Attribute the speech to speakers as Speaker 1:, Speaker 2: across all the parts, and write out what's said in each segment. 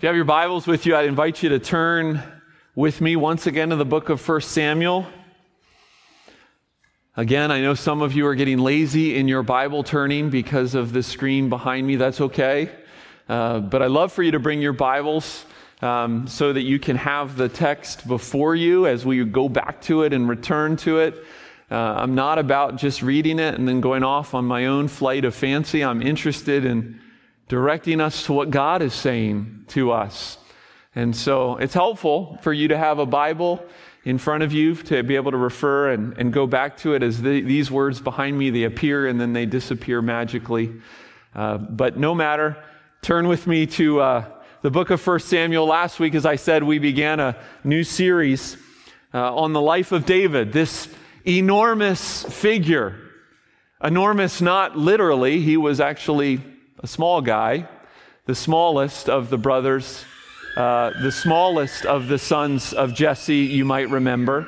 Speaker 1: If you have your Bibles with you, I'd invite you to turn with me once again to the book of 1 Samuel. Again, I know some of you are getting lazy in your Bible turning because of the screen behind me. That's okay. Uh, but I'd love for you to bring your Bibles um, so that you can have the text before you as we go back to it and return to it. Uh, I'm not about just reading it and then going off on my own flight of fancy. I'm interested in directing us to what God is saying to us. And so it's helpful for you to have a Bible in front of you to be able to refer and, and go back to it as the, these words behind me, they appear and then they disappear magically. Uh, but no matter, turn with me to uh, the book of 1 Samuel. Last week, as I said, we began a new series uh, on the life of David, this enormous figure. Enormous, not literally, he was actually a small guy, the smallest of the brothers, uh, the smallest of the sons of Jesse, you might remember.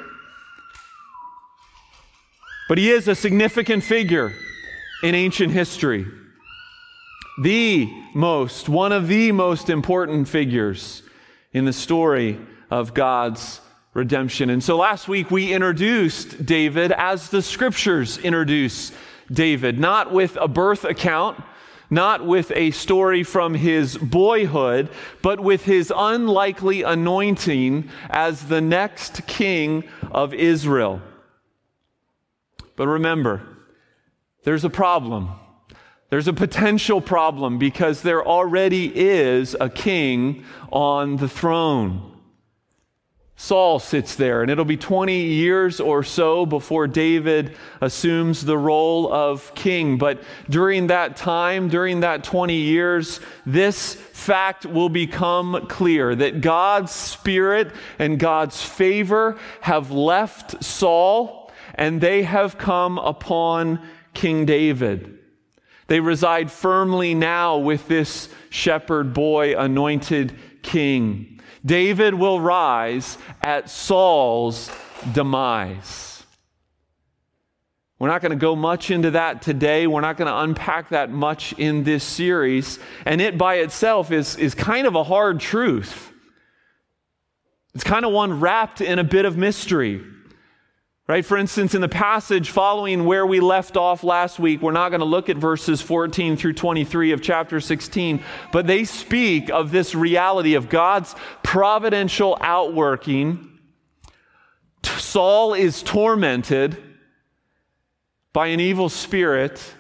Speaker 1: But he is a significant figure in ancient history. The most, one of the most important figures in the story of God's redemption. And so last week we introduced David as the scriptures introduce David, not with a birth account not with a story from his boyhood, but with his unlikely anointing as the next king of Israel. But remember, there's a problem. There's a potential problem because there already is a king on the throne. Saul sits there, and it'll be 20 years or so before David assumes the role of king. But during that time, during that 20 years, this fact will become clear that God's Spirit and God's favor have left Saul, and they have come upon King David. They reside firmly now with this shepherd boy anointed king. David will rise at Saul's demise. We're not going to go much into that today. We're not going to unpack that much in this series. And it by itself is, is kind of a hard truth. It's kind of one wrapped in a bit of mystery. Right? For instance, in the passage following where we left off last week, we're not going to look at verses 14 through 23 of chapter 16, but they speak of this reality of God's providential outworking. Saul is tormented by an evil spirit.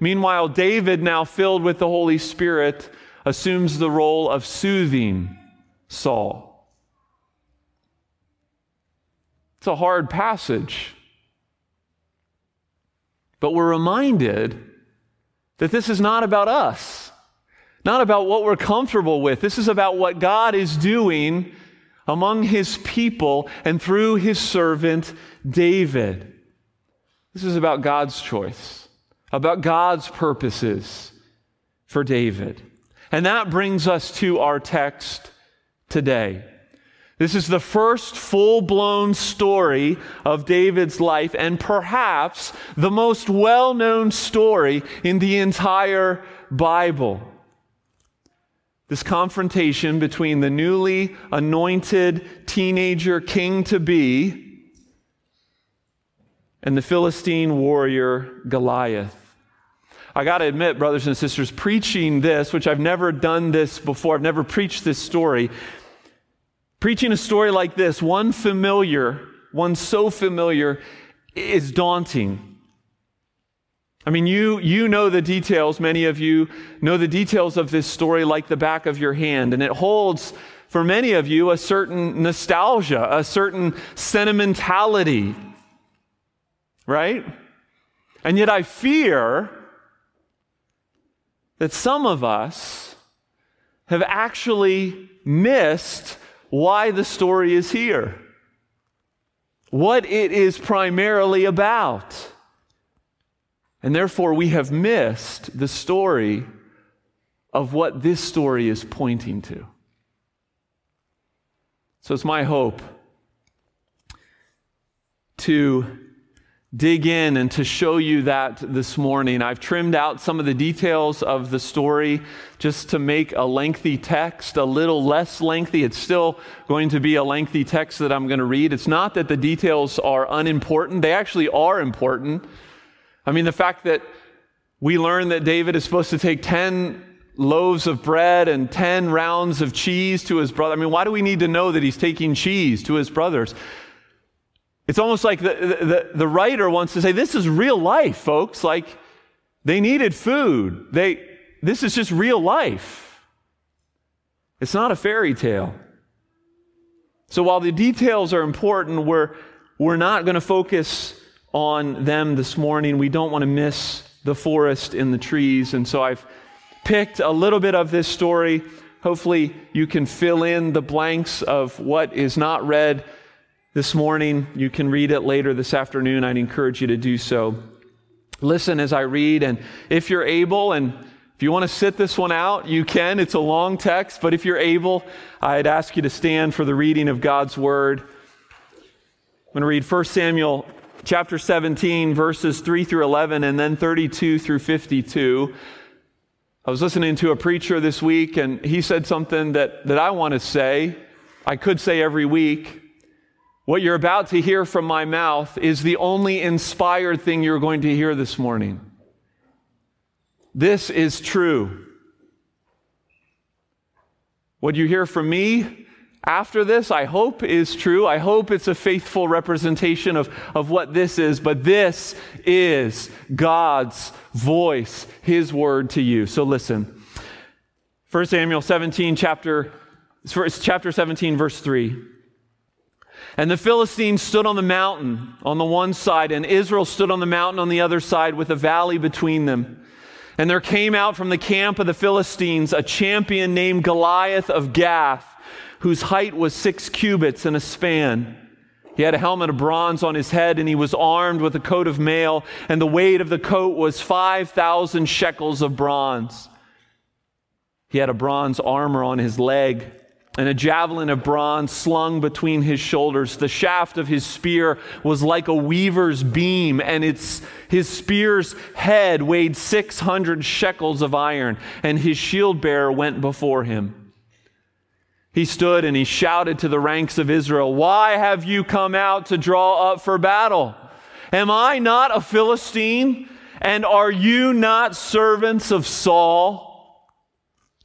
Speaker 1: Meanwhile, David, now filled with the Holy Spirit, assumes the role of soothing Saul. It's a hard passage. But we're reminded that this is not about us, not about what we're comfortable with. This is about what God is doing among his people and through his servant David. This is about God's choice, about God's purposes for David. And that brings us to our text today. This is the first full blown story of David's life, and perhaps the most well known story in the entire Bible. This confrontation between the newly anointed teenager king to be and the Philistine warrior Goliath. I got to admit, brothers and sisters, preaching this, which I've never done this before, I've never preached this story Preaching a story like this, one familiar, one so familiar, is daunting. I mean, you, you know the details, many of you know the details of this story like the back of your hand, and it holds for many of you a certain nostalgia, a certain sentimentality, right? And yet I fear that some of us have actually missed why the story is here, what it is primarily about. And therefore, we have missed the story of what this story is pointing to. So it's my hope to dig in and to show you that this morning. I've trimmed out some of the details of the story just to make a lengthy text a little less lengthy. It's still going to be a lengthy text that I'm going to read. It's not that the details are unimportant, they actually are important. I mean, the fact that we learn that David is supposed to take 10 loaves of bread and 10 rounds of cheese to his brother. I mean, why do we need to know that he's taking cheese to his brothers? It's almost like the, the, the, writer wants to say, this is real life, folks. Like, they needed food. They, this is just real life. It's not a fairy tale. So while the details are important, we're, we're not going to focus on them this morning. We don't want to miss the forest in the trees. And so I've picked a little bit of this story. Hopefully, you can fill in the blanks of what is not read this morning. You can read it later this afternoon. I'd encourage you to do so. Listen as I read, and if you're able, and if you want to sit this one out, you can. It's a long text, but if you're able, I'd ask you to stand for the reading of God's word. I'm going to read 1 Samuel chapter 17, verses 3 through 11, and then 32 through 52. I was listening to a preacher this week, and he said something that, that I want to say. I could say every week, what you're about to hear from my mouth is the only inspired thing you're going to hear this morning. This is true. What you hear from me after this, I hope, is true. I hope it's a faithful representation of, of what this is, but this is God's voice, His word to you. So listen. 1 Samuel 17, chapter, chapter 17, verse 3. And the Philistines stood on the mountain on the one side, and Israel stood on the mountain on the other side with a valley between them. And there came out from the camp of the Philistines a champion named Goliath of Gath, whose height was six cubits and a span. He had a helmet of bronze on his head, and he was armed with a coat of mail, and the weight of the coat was 5,000 shekels of bronze. He had a bronze armor on his leg and a javelin of bronze slung between his shoulders. The shaft of his spear was like a weaver's beam, and its, his spear's head weighed 600 shekels of iron, and his shield bearer went before him. He stood and he shouted to the ranks of Israel, Why have you come out to draw up for battle? Am I not a Philistine? And are you not servants of Saul?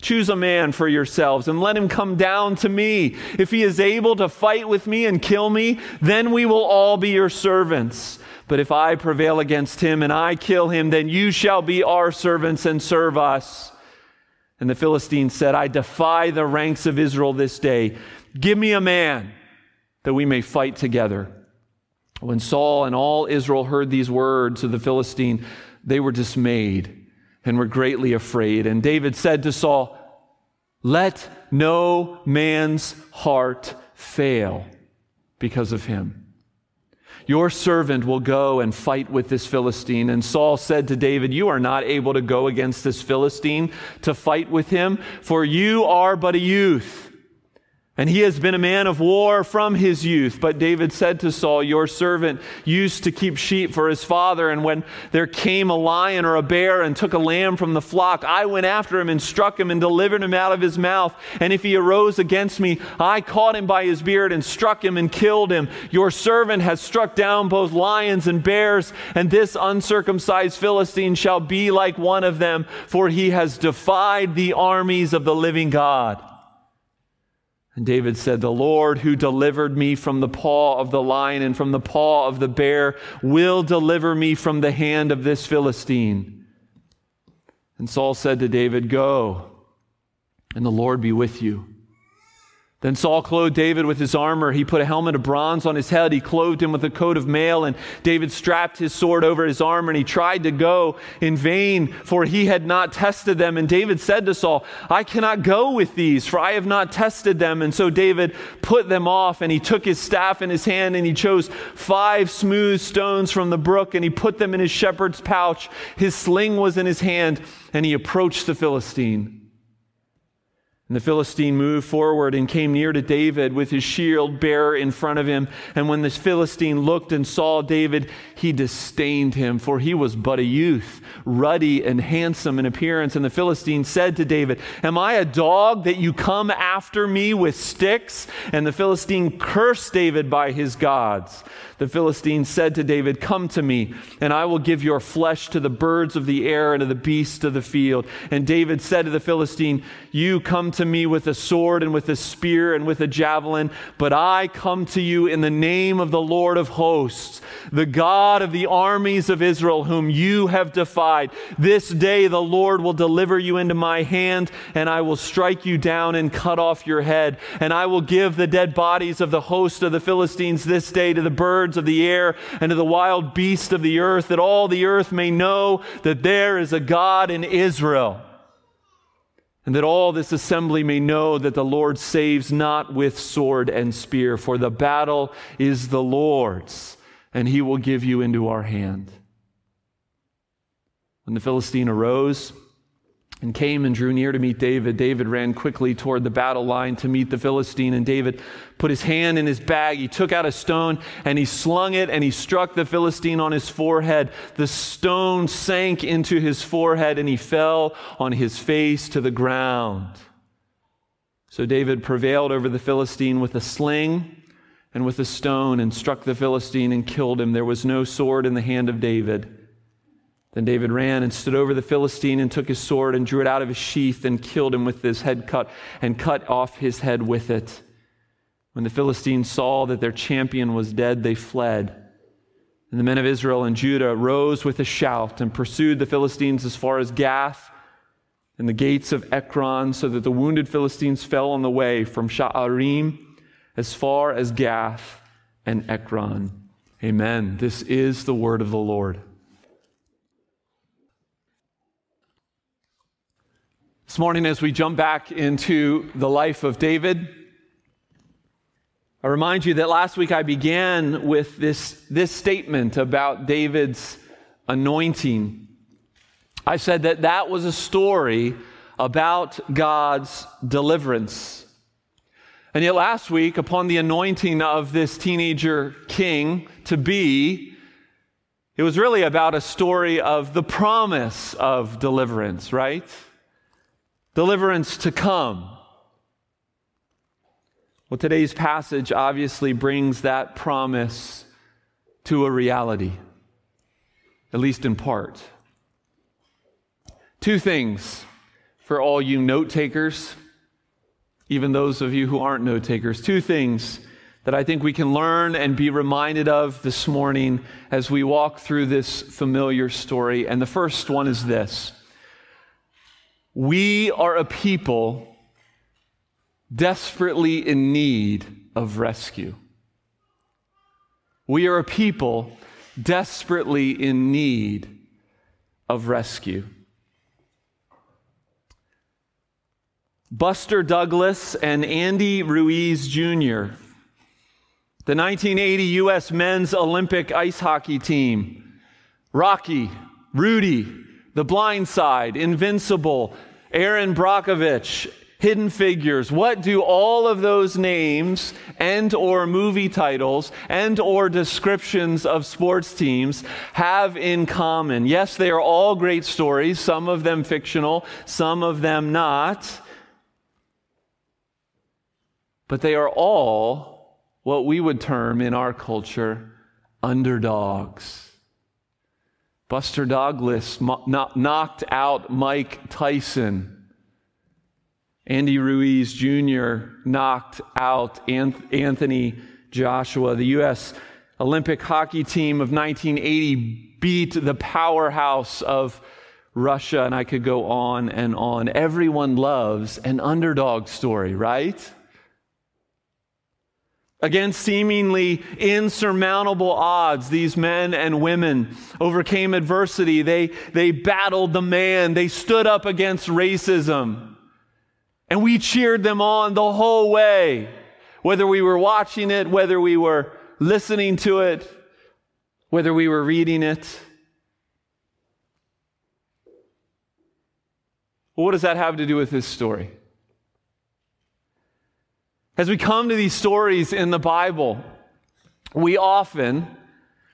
Speaker 1: Choose a man for yourselves and let him come down to me. If he is able to fight with me and kill me, then we will all be your servants. But if I prevail against him and I kill him, then you shall be our servants and serve us. And the Philistine said, I defy the ranks of Israel this day. Give me a man that we may fight together. When Saul and all Israel heard these words of the Philistine, they were dismayed and were greatly afraid. And David said to Saul, Let no man's heart fail because of him. Your servant will go and fight with this Philistine. And Saul said to David, You are not able to go against this Philistine to fight with him, for you are but a youth and he has been a man of war from his youth. But David said to Saul, Your servant used to keep sheep for his father. And when there came a lion or a bear and took a lamb from the flock, I went after him and struck him and delivered him out of his mouth. And if he arose against me, I caught him by his beard and struck him and killed him. Your servant has struck down both lions and bears, and this uncircumcised Philistine shall be like one of them, for he has defied the armies of the living God. And David said, The Lord who delivered me from the paw of the lion and from the paw of the bear will deliver me from the hand of this Philistine. And Saul said to David, Go, and the Lord be with you. Then Saul clothed David with his armor. He put a helmet of bronze on his head. He clothed him with a coat of mail. And David strapped his sword over his armor and he tried to go in vain, for he had not tested them. And David said to Saul, I cannot go with these, for I have not tested them. And so David put them off and he took his staff in his hand and he chose five smooth stones from the brook and he put them in his shepherd's pouch. His sling was in his hand and he approached the Philistine. And the Philistine moved forward and came near to David with his shield bearer in front of him. And when the Philistine looked and saw David, he disdained him, for he was but a youth, ruddy and handsome in appearance. And the Philistine said to David, Am I a dog that you come after me with sticks? And the Philistine cursed David by his gods. The Philistine said to David, Come to me, and I will give your flesh to the birds of the air and to the beasts of the field. And David said to the Philistine, You come me with a sword and with a spear and with a javelin, but I come to you in the name of the Lord of hosts, the God of the armies of Israel, whom you have defied. This day the Lord will deliver you into my hand, and I will strike you down and cut off your head. And I will give the dead bodies of the host of the Philistines this day to the birds birds of the air and to the wild beasts of the earth, that all the earth may know that there is a God in Israel. And that all this assembly may know that the Lord saves not with sword and spear, for the battle is the Lord's, and he will give you into our hand. When the Philistine arose, and came and drew near to meet David. David ran quickly toward the battle line to meet the Philistine, and David put his hand in his bag. He took out a stone and he slung it and he struck the Philistine on his forehead. The stone sank into his forehead and he fell on his face to the ground. So David prevailed over the Philistine with a sling and with a stone and struck the Philistine and killed him. There was no sword in the hand of David. Then David ran and stood over the Philistine and took his sword and drew it out of his sheath and killed him with his head cut and cut off his head with it. When the Philistines saw that their champion was dead, they fled. And the men of Israel and Judah rose with a shout and pursued the Philistines as far as Gath and the gates of Ekron, so that the wounded Philistines fell on the way from Sha'arim as far as Gath and Ekron. Amen. This is the word of the Lord. This morning, as we jump back into the life of David, I remind you that last week I began with this, this statement about David's anointing. I said that that was a story about God's deliverance. And yet, last week, upon the anointing of this teenager king to be, it was really about a story of the promise of deliverance, right? Deliverance to come. Well, today's passage obviously brings that promise to a reality, at least in part. Two things for all you note takers, even those of you who aren't note takers. Two things that I think we can learn and be reminded of this morning as we walk through this familiar story. And the first one is this we are a people desperately in need of rescue. We are a people desperately in need of rescue. Buster Douglas and Andy Ruiz Jr., the 1980 U.S. men's Olympic ice hockey team, Rocky, Rudy, The Blind Side, Invincible, Erin Brockovich, Hidden Figures. What do all of those names and or movie titles and or descriptions of sports teams have in common? Yes, they are all great stories, some of them fictional, some of them not. But they are all what we would term in our culture underdogs. Buster Douglas knocked out Mike Tyson. Andy Ruiz Jr. knocked out Anthony Joshua. The U.S. Olympic hockey team of 1980 beat the powerhouse of Russia, and I could go on and on. Everyone loves an underdog story, right? Against seemingly insurmountable odds, these men and women overcame adversity. They, they battled the man. They stood up against racism. And we cheered them on the whole way, whether we were watching it, whether we were listening to it, whether we were reading it. What does that have to do with this story? As we come to these stories in the Bible, we often,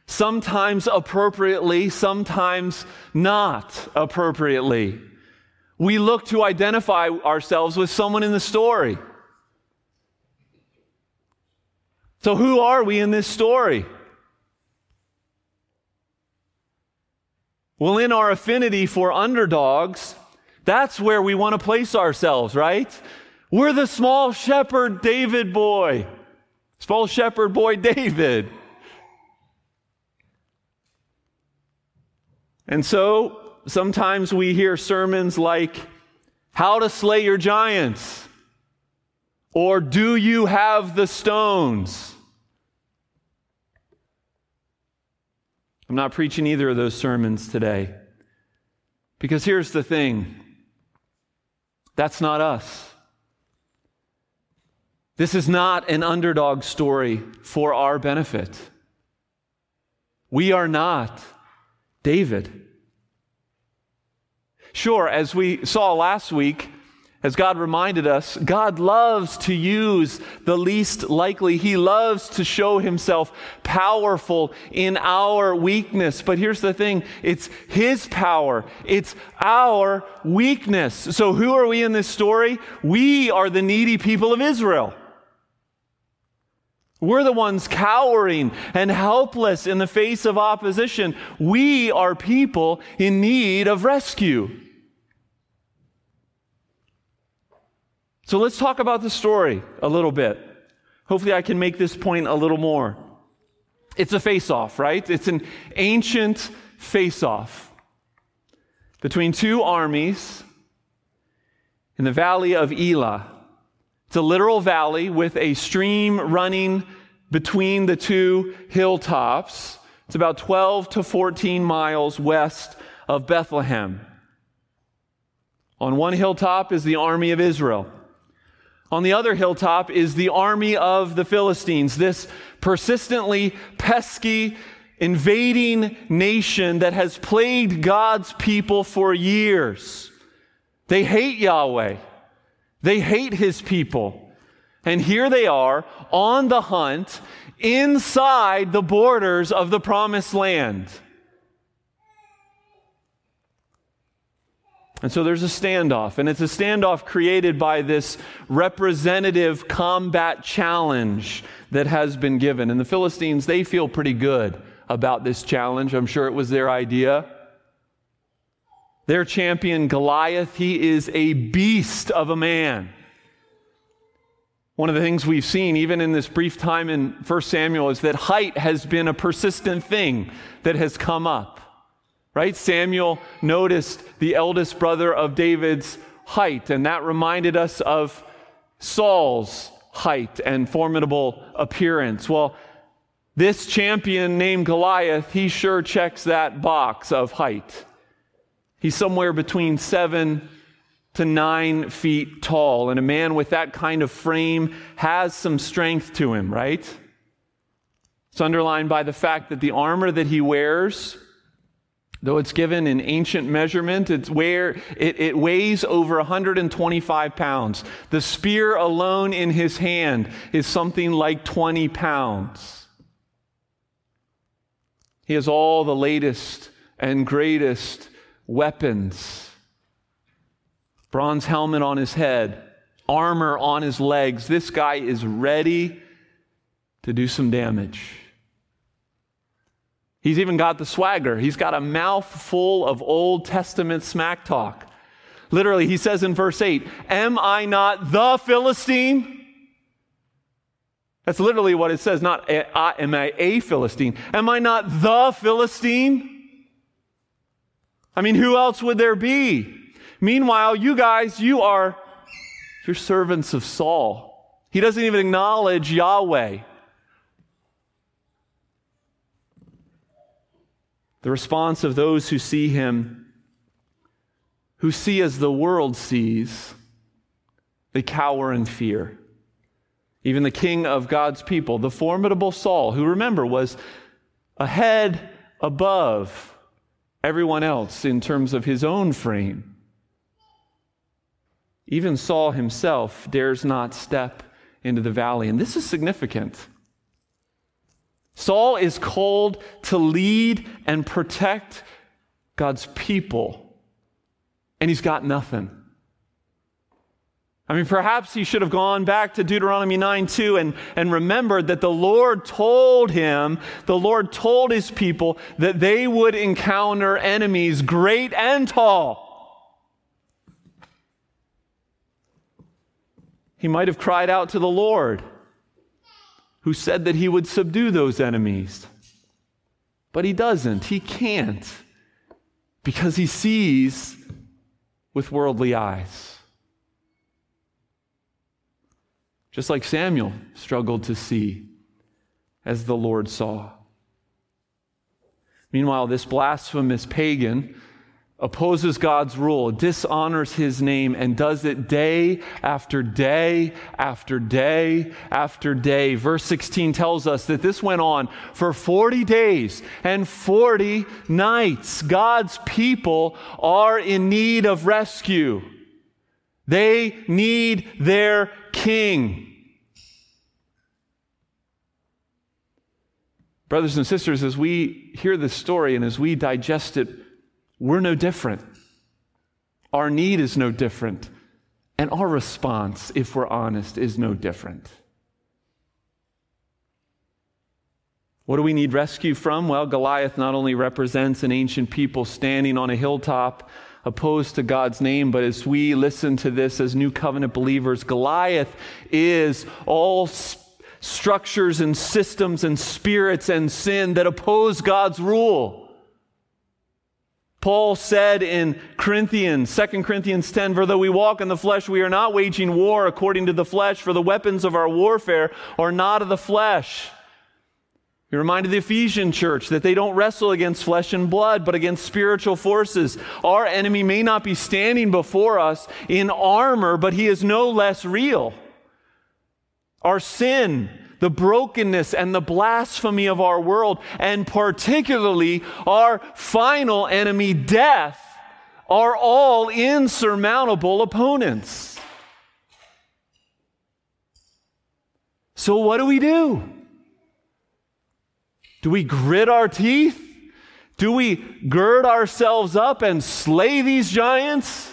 Speaker 1: sometimes appropriately, sometimes not appropriately, we look to identify ourselves with someone in the story. So, who are we in this story? Well, in our affinity for underdogs, that's where we want to place ourselves, right? We're the small shepherd David boy, small shepherd boy David. And so sometimes we hear sermons like, How to Slay Your Giants, or Do You Have the Stones? I'm not preaching either of those sermons today. Because here's the thing that's not us. This is not an underdog story for our benefit. We are not David. Sure, as we saw last week, as God reminded us, God loves to use the least likely. He loves to show himself powerful in our weakness. But here's the thing it's his power, it's our weakness. So, who are we in this story? We are the needy people of Israel. We're the ones cowering and helpless in the face of opposition. We are people in need of rescue. So let's talk about the story a little bit. Hopefully, I can make this point a little more. It's a face off, right? It's an ancient face off between two armies in the valley of Elah. It's a literal valley with a stream running between the two hilltops. It's about 12 to 14 miles west of Bethlehem. On one hilltop is the army of Israel. On the other hilltop is the army of the Philistines, this persistently pesky, invading nation that has plagued God's people for years. They hate Yahweh, they hate his people. And here they are on the hunt inside the borders of the promised land. And so there's a standoff, and it's a standoff created by this representative combat challenge that has been given. And the Philistines, they feel pretty good about this challenge. I'm sure it was their idea. Their champion, Goliath, he is a beast of a man. One of the things we've seen, even in this brief time in 1 Samuel, is that height has been a persistent thing that has come up right? Samuel noticed the eldest brother of David's height, and that reminded us of Saul's height and formidable appearance. Well, this champion named Goliath, he sure checks that box of height. He's somewhere between seven to nine feet tall, and a man with that kind of frame has some strength to him, right? It's underlined by the fact that the armor that he wears Though it's given in ancient measurement, it's where it, it weighs over 125 pounds. The spear alone in his hand is something like 20 pounds. He has all the latest and greatest weapons bronze helmet on his head, armor on his legs. This guy is ready to do some damage. He's even got the swagger. He's got a mouth full of Old Testament smack talk. Literally, he says in verse 8, Am I not the Philistine? That's literally what it says, not am I a Philistine? Am I not the Philistine? I mean, who else would there be? Meanwhile, you guys, you are you're servants of Saul. He doesn't even acknowledge Yahweh. The response of those who see him, who see as the world sees, they cower in fear. Even the king of God's people, the formidable Saul, who remember was ahead above everyone else in terms of his own frame. Even Saul himself dares not step into the valley. And this is significant. Saul is called to lead and protect God's people, and he's got nothing. I mean, perhaps he should have gone back to Deuteronomy 9 2 and, and remembered that the Lord told him, the Lord told his people that they would encounter enemies great and tall. He might have cried out to the Lord, who said that he would subdue those enemies. But he doesn't. He can't because he sees with worldly eyes. just like Samuel struggled to see as the Lord saw. Meanwhile, this blasphemous pagan opposes God's rule, dishonors his name, and does it day after day after day after day. Verse 16 tells us that this went on for 40 days and 40 nights. God's people are in need of rescue. They need their king. Brothers and sisters, as we hear this story and as we digest it, we're no different. Our need is no different. And our response, if we're honest, is no different. What do we need rescue from? Well, Goliath not only represents an ancient people standing on a hilltop opposed to God's name. But as we listen to this as new covenant believers, Goliath is all structures and systems and spirits and sin that oppose God's rule. Paul said in Corinthians, 2 Corinthians 10, for though we walk in the flesh, we are not waging war according to the flesh, for the weapons of our warfare are not of the flesh he reminded the Ephesian church that they don't wrestle against flesh and blood, but against spiritual forces. Our enemy may not be standing before us in armor, but he is no less real. Our sin, the brokenness and the blasphemy of our world, and particularly our final enemy, death, are all insurmountable opponents. So, what do we do? Do we grit our teeth? Do we gird ourselves up and slay these giants?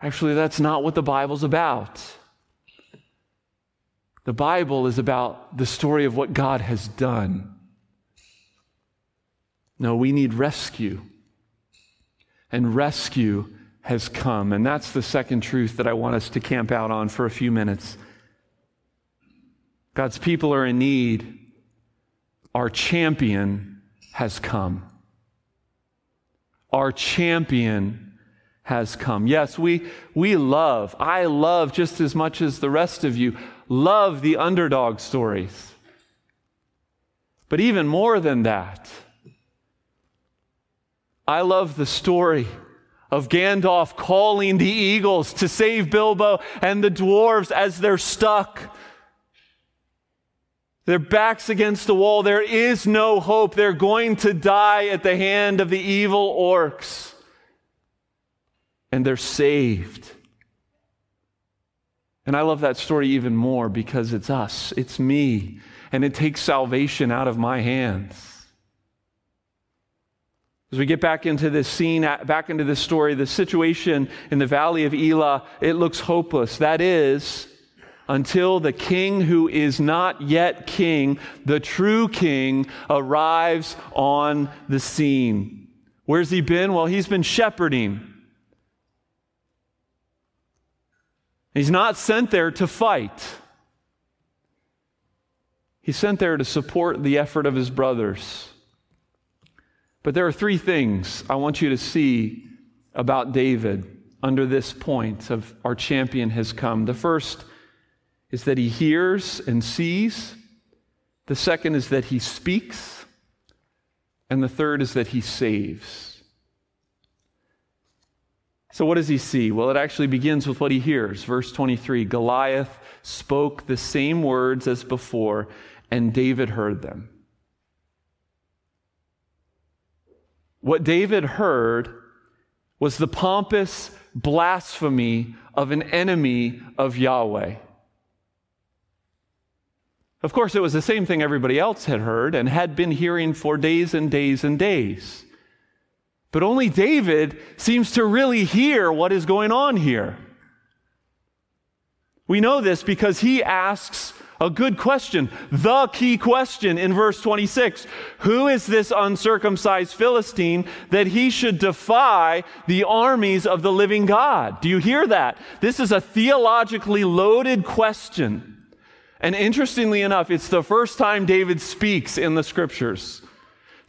Speaker 1: Actually, that's not what the Bible's about. The Bible is about the story of what God has done. No, we need rescue. And rescue has come. And that's the second truth that I want us to camp out on for a few minutes. God's people are in need. Our champion has come. Our champion has come. Yes, we, we love, I love just as much as the rest of you, love the underdog stories. But even more than that, I love the story of Gandalf calling the eagles to save Bilbo and the dwarves as they're stuck their backs against the wall. There is no hope. They're going to die at the hand of the evil orcs. And they're saved. And I love that story even more because it's us, it's me, and it takes salvation out of my hands. As we get back into this scene, back into this story, the situation in the valley of Elah, it looks hopeless. That is, until the king who is not yet king, the true king, arrives on the scene. Where's he been? Well, he's been shepherding. He's not sent there to fight. He's sent there to support the effort of his brothers. But there are three things I want you to see about David under this point of our champion has come. The first is that he hears and sees. The second is that he speaks. And the third is that he saves. So, what does he see? Well, it actually begins with what he hears. Verse 23 Goliath spoke the same words as before, and David heard them. What David heard was the pompous blasphemy of an enemy of Yahweh. Of course, it was the same thing everybody else had heard and had been hearing for days and days and days. But only David seems to really hear what is going on here. We know this because he asks a good question, the key question in verse 26. Who is this uncircumcised Philistine that he should defy the armies of the living God? Do you hear that? This is a theologically loaded question. And interestingly enough, it's the first time David speaks in the scriptures.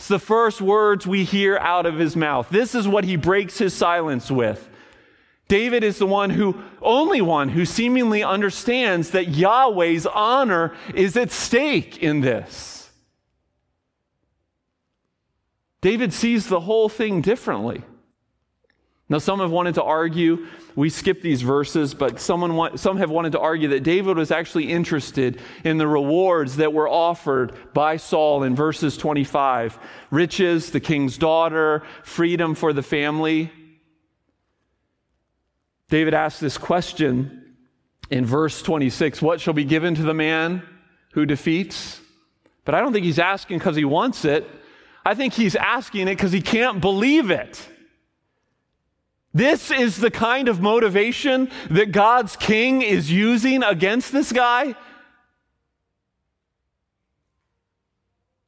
Speaker 1: It's the first words we hear out of his mouth. This is what he breaks his silence with. David is the one who, only one, who seemingly understands that Yahweh's honor is at stake in this. David sees the whole thing differently. Now, some have wanted to argue, we skip these verses, but someone some have wanted to argue that David was actually interested in the rewards that were offered by Saul in verses 25 riches, the king's daughter, freedom for the family. David asks this question in verse 26 What shall be given to the man who defeats? But I don't think he's asking because he wants it. I think he's asking it because he can't believe it. This is the kind of motivation that God's king is using against this guy.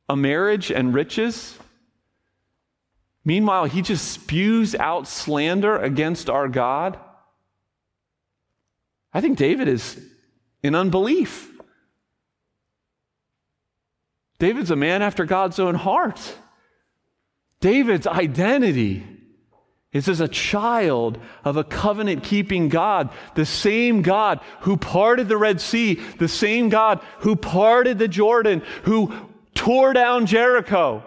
Speaker 1: A marriage and riches. Meanwhile, he just spews out slander against our God. I think David is in unbelief. David's a man after God's own heart. David's identity is as a child of a covenant keeping God, the same God who parted the Red Sea, the same God who parted the Jordan, who tore down Jericho.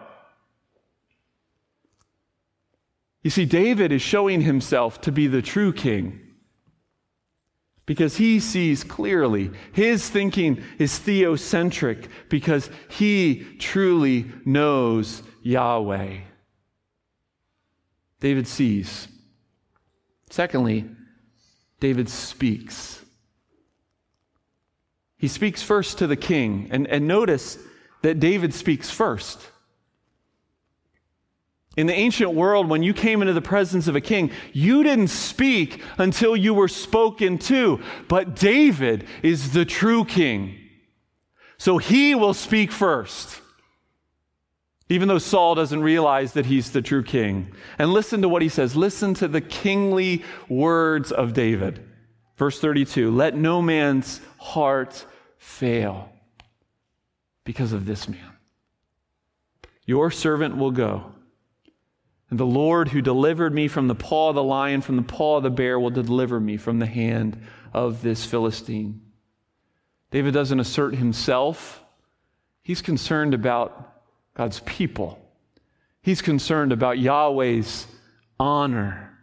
Speaker 1: You see, David is showing himself to be the true king because he sees clearly. His thinking is theocentric because he truly knows Yahweh. David sees. Secondly, David speaks. He speaks first to the king. And, and notice that David speaks first. In the ancient world, when you came into the presence of a king, you didn't speak until you were spoken to. But David is the true king. So he will speak first, even though Saul doesn't realize that he's the true king. And listen to what he says. Listen to the kingly words of David. Verse 32 Let no man's heart fail because of this man. Your servant will go and the Lord who delivered me from the paw of the lion, from the paw of the bear, will deliver me from the hand of this Philistine. David doesn't assert himself, he's concerned about God's people. He's concerned about Yahweh's honor.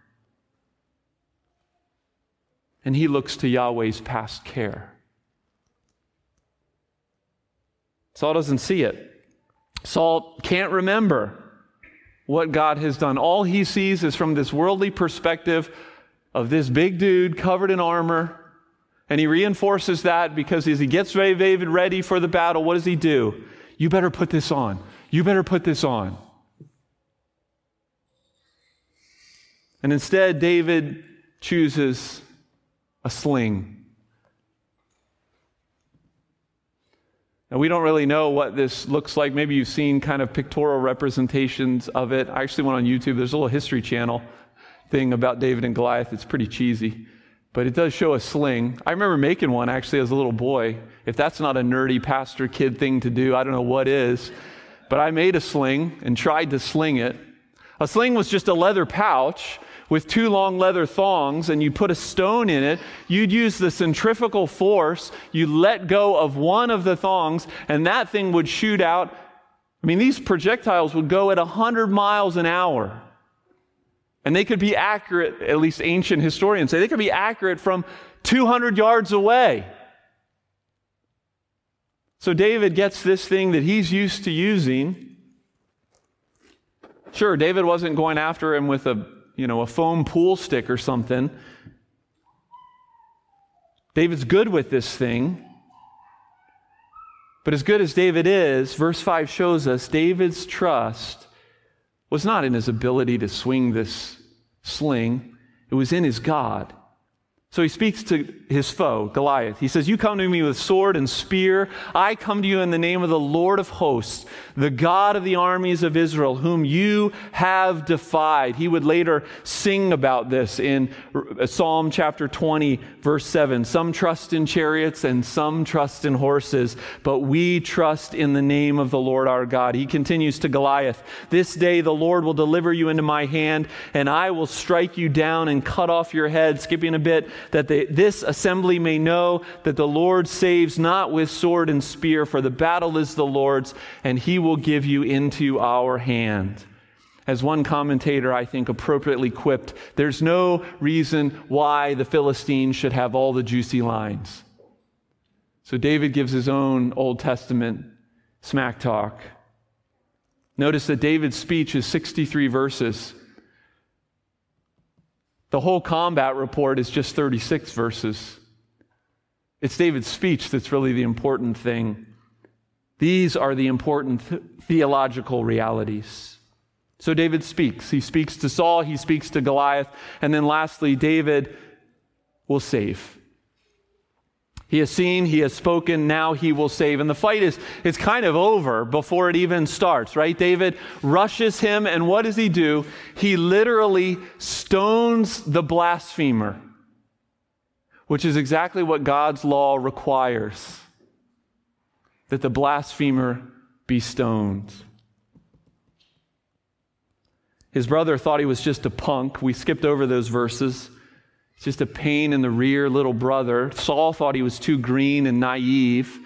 Speaker 1: And he looks to Yahweh's past care. Saul doesn't see it. Saul can't remember what God has done. All he sees is from this worldly perspective of this big dude covered in armor. And he reinforces that because as he gets David ready for the battle, what does he do? You better put this on. You better put this on. And instead, David chooses a sling. Now, we don't really know what this looks like. Maybe you've seen kind of pictorial representations of it. I actually went on YouTube. There's a little history channel thing about David and Goliath. It's pretty cheesy, but it does show a sling. I remember making one actually as a little boy. If that's not a nerdy pastor kid thing to do, I don't know what is. But I made a sling and tried to sling it. A sling was just a leather pouch with two long leather thongs and you put a stone in it, you'd use the centrifugal force, you let go of one of the thongs, and that thing would shoot out. I mean, these projectiles would go at 100 miles an hour. And they could be accurate, at least ancient historians say, they could be accurate from 200 yards away. So David gets this thing that he's used to using. Sure, David wasn't going after him with a you know, a foam pool stick or something. David's good with this thing. But as good as David is, verse 5 shows us David's trust was not in his ability to swing this sling, it was in his God. So he speaks to his foe, Goliath. He says, You come to me with sword and spear. I come to you in the name of the Lord of hosts, the God of the armies of Israel, whom you have defied. He would later sing about this in Psalm chapter 20, verse 7. Some trust in chariots and some trust in horses, but we trust in the name of the Lord our God. He continues to Goliath, This day the Lord will deliver you into my hand, and I will strike you down and cut off your head. Skipping a bit that this assembly may know that the Lord saves not with sword and spear, for the battle is the Lord's, and he will give you into our hand. As one commentator, I think, appropriately quipped, there's no reason why the Philistines should have all the juicy lines. So David gives his own Old Testament smack talk. Notice that David's speech is 63 verses. The whole combat report is just 36 verses. It's David's speech that's really the important thing. These are the important th- theological realities. So David speaks. He speaks to Saul, he speaks to Goliath, and then lastly, David will save. He has seen, he has spoken, now he will save. And the fight is, is kind of over before it even starts, right? David rushes him, and what does he do? He literally stones the blasphemer, which is exactly what God's law requires that the blasphemer be stoned. His brother thought he was just a punk. We skipped over those verses. It's just a pain in the rear little brother. Saul thought he was too green and naive.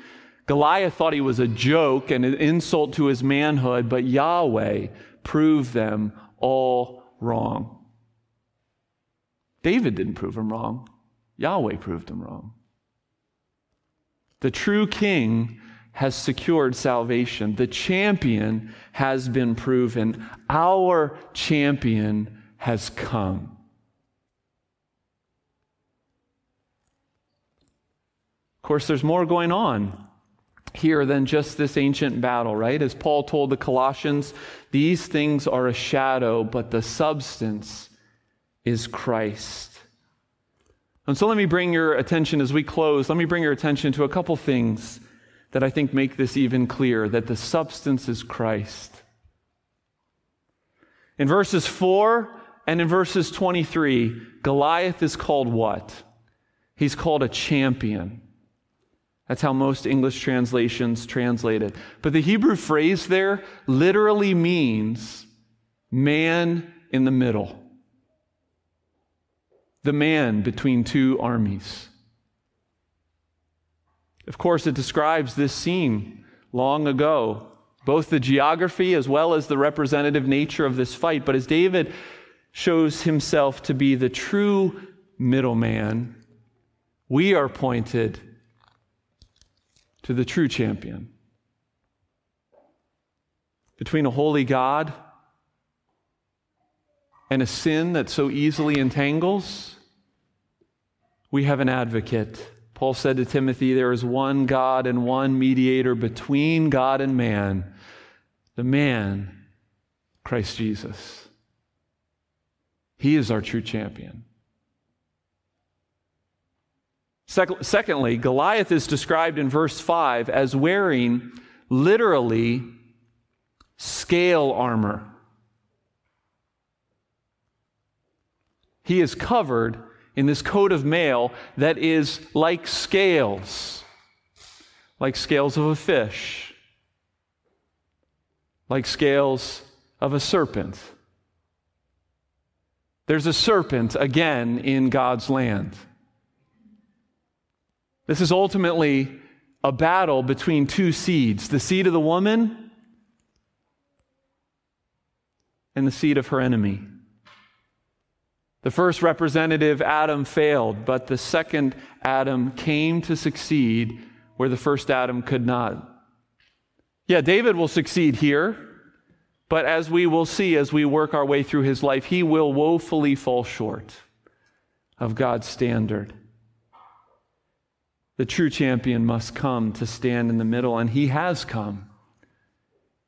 Speaker 1: Goliath thought he was a joke and an insult to his manhood, but Yahweh proved them all wrong. David didn't prove him wrong, Yahweh proved him wrong. The true king has secured salvation. The champion has been proven. Our champion has come. Course, there's more going on here than just this ancient battle, right? As Paul told the Colossians, these things are a shadow, but the substance is Christ. And so let me bring your attention as we close, let me bring your attention to a couple things that I think make this even clear that the substance is Christ. In verses 4 and in verses 23, Goliath is called what? He's called a champion. That's how most English translations translate it. But the Hebrew phrase there literally means man in the middle, the man between two armies. Of course, it describes this scene long ago, both the geography as well as the representative nature of this fight. But as David shows himself to be the true middleman, we are pointed to the true champion. Between a holy God and a sin that so easily entangles, we have an advocate. Paul said to Timothy, There is one God and one mediator between God and man, the man, Christ Jesus. He is our true champion. Secondly, Goliath is described in verse 5 as wearing literally scale armor. He is covered in this coat of mail that is like scales, like scales of a fish, like scales of a serpent. There's a serpent again in God's land. This is ultimately a battle between two seeds the seed of the woman and the seed of her enemy. The first representative, Adam, failed, but the second Adam came to succeed where the first Adam could not. Yeah, David will succeed here, but as we will see as we work our way through his life, he will woefully fall short of God's standard. The true champion must come to stand in the middle, and he has come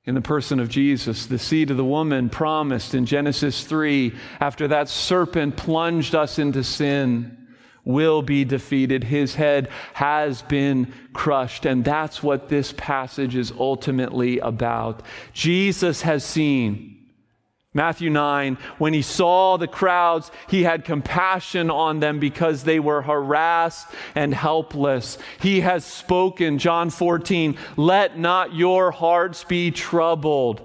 Speaker 1: in the person of Jesus, the seed of the woman promised in Genesis 3, after that serpent plunged us into sin, will be defeated. His head has been crushed. And that's what this passage is ultimately about. Jesus has seen Matthew 9, when he saw the crowds, he had compassion on them because they were harassed and helpless. He has spoken, John 14, let not your hearts be troubled.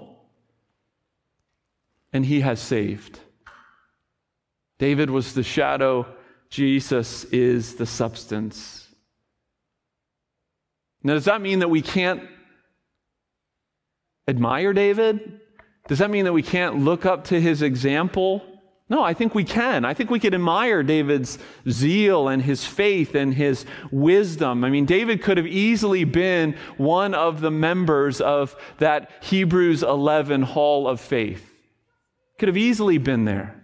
Speaker 1: And he has saved. David was the shadow, Jesus is the substance. Now, does that mean that we can't admire David? Does that mean that we can't look up to his example? No, I think we can. I think we could admire David's zeal and his faith and his wisdom. I mean, David could have easily been one of the members of that Hebrews 11 hall of faith. Could have easily been there.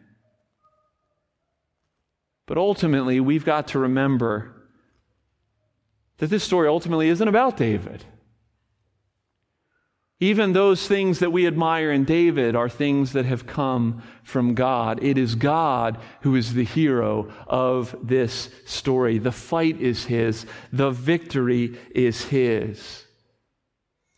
Speaker 1: But ultimately, we've got to remember that this story ultimately isn't about David. Even those things that we admire in David are things that have come from God. It is God who is the hero of this story. The fight is His, the victory is His.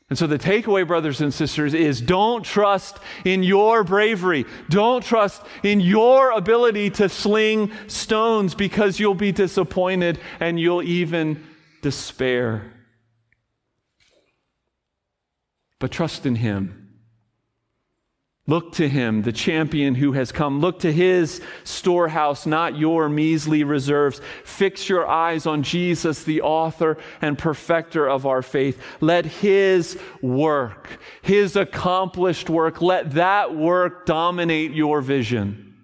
Speaker 1: And so the takeaway, brothers and sisters, is don't trust in your bravery. Don't trust in your ability to sling stones because you'll be disappointed and you'll even despair but trust in Him. Look to him, the champion who has come. Look to his storehouse, not your measly reserves. Fix your eyes on Jesus, the author and perfecter of our faith. Let his work, his accomplished work, let that work dominate your vision.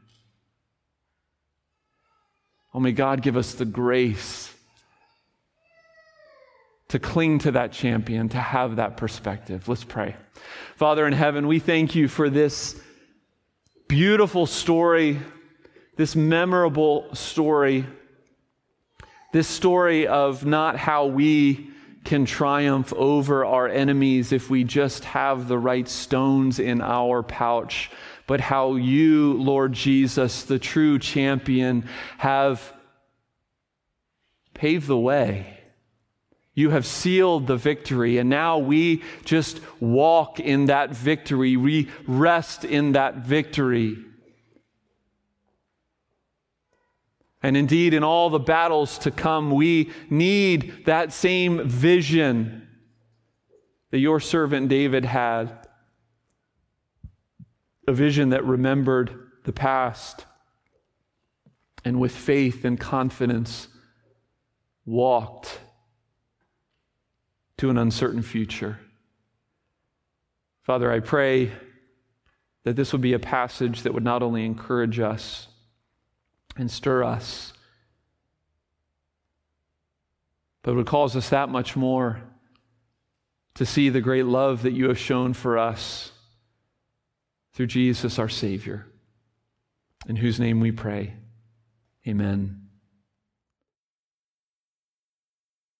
Speaker 1: Oh, may God give us the grace to cling to that champion, to have that perspective. Let's pray. Father in heaven, we thank you for this beautiful story, this memorable story, this story of not how we can triumph over our enemies if we just have the right stones in our pouch, but how you, Lord Jesus, the true champion, have paved the way you have sealed the victory, and now we just walk in that victory. We rest in that victory. And indeed, in all the battles to come, we need that same vision that your servant David had a vision that remembered the past and with faith and confidence walked to an uncertain future. Father, I pray that this would be a passage that would not only encourage us and stir us, but would cause us that much more to see the great love that you have shown for us through Jesus our Savior, in whose name we pray. Amen.